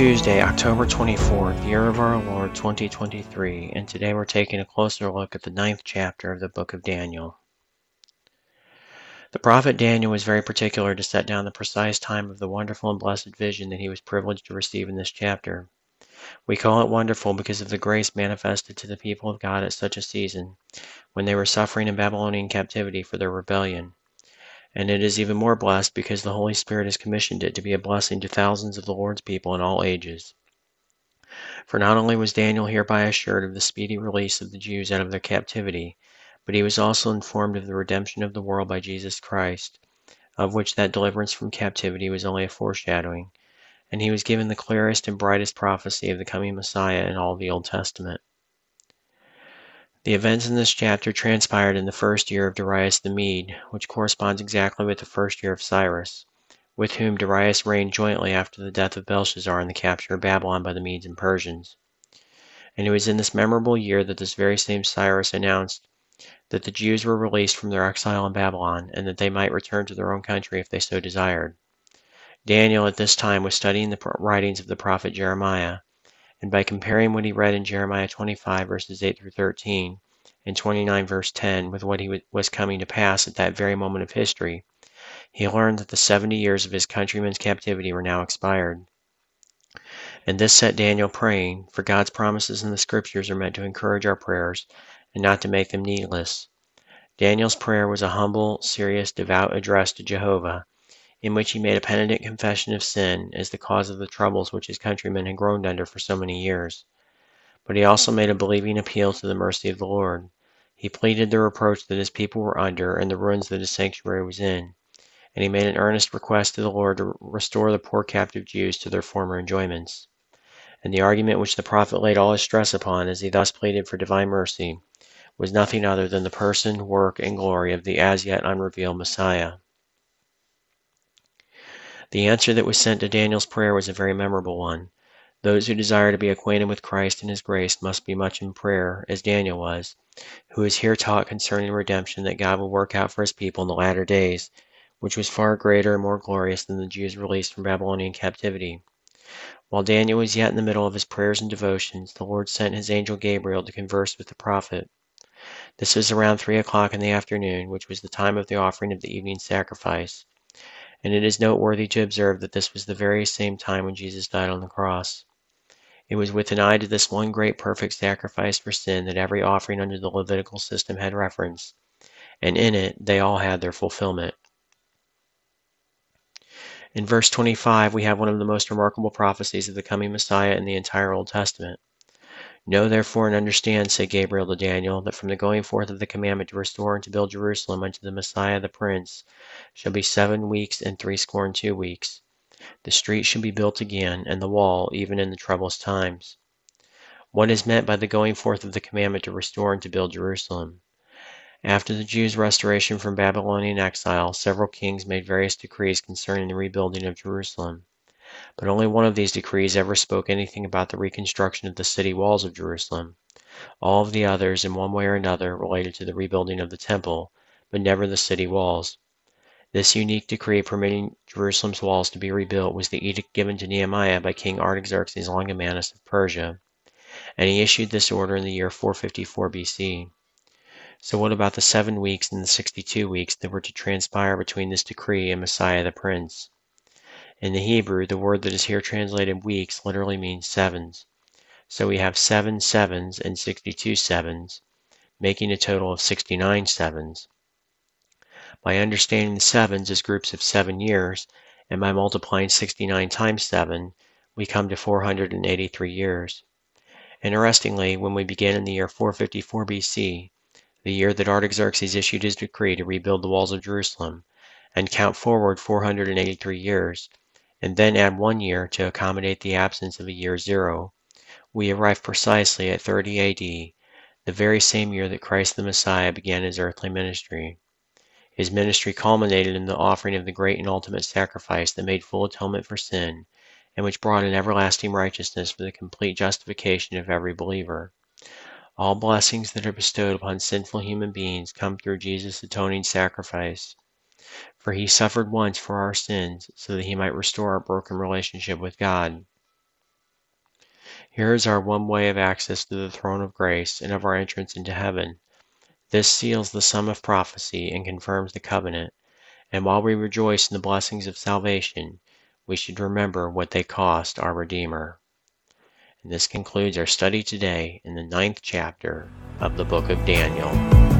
Tuesday, October 24th, year of our Lord 2023, and today we're taking a closer look at the ninth chapter of the book of Daniel. The prophet Daniel was very particular to set down the precise time of the wonderful and blessed vision that he was privileged to receive in this chapter. We call it wonderful because of the grace manifested to the people of God at such a season, when they were suffering in Babylonian captivity for their rebellion and it is even more blessed because the Holy Spirit has commissioned it to be a blessing to thousands of the Lord's people in all ages. For not only was Daniel hereby assured of the speedy release of the Jews out of their captivity, but he was also informed of the redemption of the world by Jesus Christ, of which that deliverance from captivity was only a foreshadowing, and he was given the clearest and brightest prophecy of the coming Messiah in all the Old Testament. The events in this chapter transpired in the first year of Darius the Mede, which corresponds exactly with the first year of Cyrus, with whom Darius reigned jointly after the death of Belshazzar and the capture of Babylon by the Medes and Persians. And it was in this memorable year that this very same Cyrus announced that the Jews were released from their exile in Babylon, and that they might return to their own country if they so desired. Daniel at this time was studying the writings of the prophet Jeremiah, and by comparing what he read in Jeremiah 25 verses 8 through 13 and 29 verse 10 with what he was coming to pass at that very moment of history, he learned that the 70 years of his countrymen's captivity were now expired. And this set Daniel praying, for God's promises in the scriptures are meant to encourage our prayers and not to make them needless. Daniel's prayer was a humble, serious, devout address to Jehovah, in which he made a penitent confession of sin as the cause of the troubles which his countrymen had groaned under for so many years. But he also made a believing appeal to the mercy of the Lord. He pleaded the reproach that his people were under and the ruins that his sanctuary was in. And he made an earnest request to the Lord to restore the poor captive Jews to their former enjoyments. And the argument which the prophet laid all his stress upon as he thus pleaded for divine mercy was nothing other than the person, work, and glory of the as yet unrevealed Messiah. The answer that was sent to Daniel's prayer was a very memorable one. Those who desire to be acquainted with Christ and his grace must be much in prayer, as Daniel was, who is here taught concerning redemption that God will work out for his people in the latter days, which was far greater and more glorious than the Jews released from Babylonian captivity. While Daniel was yet in the middle of his prayers and devotions, the Lord sent his angel Gabriel to converse with the prophet. This was around three o'clock in the afternoon, which was the time of the offering of the evening sacrifice and it is noteworthy to observe that this was the very same time when Jesus died on the cross. It was with an eye to this one great perfect sacrifice for sin that every offering under the Levitical system had reference, and in it they all had their fulfillment. In verse 25, we have one of the most remarkable prophecies of the coming Messiah in the entire Old Testament. Know therefore and understand, said Gabriel to Daniel, that from the going forth of the commandment to restore and to build Jerusalem unto the Messiah the Prince shall be seven weeks and threescore and two weeks. The street shall be built again, and the wall, even in the troublous times. What is meant by the going forth of the commandment to restore and to build Jerusalem? After the Jews' restoration from Babylonian exile, several kings made various decrees concerning the rebuilding of Jerusalem. But only one of these decrees ever spoke anything about the reconstruction of the city walls of Jerusalem. All of the others, in one way or another, related to the rebuilding of the temple, but never the city walls. This unique decree permitting Jerusalem's walls to be rebuilt was the edict given to Nehemiah by King Artaxerxes Longimanus of Persia, and he issued this order in the year 454 BC. So what about the seven weeks and the sixty-two weeks that were to transpire between this decree and Messiah the Prince? In the Hebrew, the word that is here translated weeks literally means sevens. So we have seven sevens and 62 sevens, making a total of 69 sevens. By understanding the sevens as groups of seven years, and by multiplying 69 times 7, we come to 483 years. Interestingly, when we begin in the year 454 BC, the year that Artaxerxes issued his decree to rebuild the walls of Jerusalem, and count forward 483 years, and then add one year to accommodate the absence of a year zero, we arrive precisely at 30 A.D., the very same year that Christ the Messiah began his earthly ministry. His ministry culminated in the offering of the great and ultimate sacrifice that made full atonement for sin, and which brought an everlasting righteousness for the complete justification of every believer. All blessings that are bestowed upon sinful human beings come through Jesus' atoning sacrifice. For he suffered once for our sins so that he might restore our broken relationship with God. Here is our one way of access to the throne of grace and of our entrance into heaven. This seals the sum of prophecy and confirms the covenant. And while we rejoice in the blessings of salvation, we should remember what they cost our Redeemer. And this concludes our study today in the ninth chapter of the book of Daniel.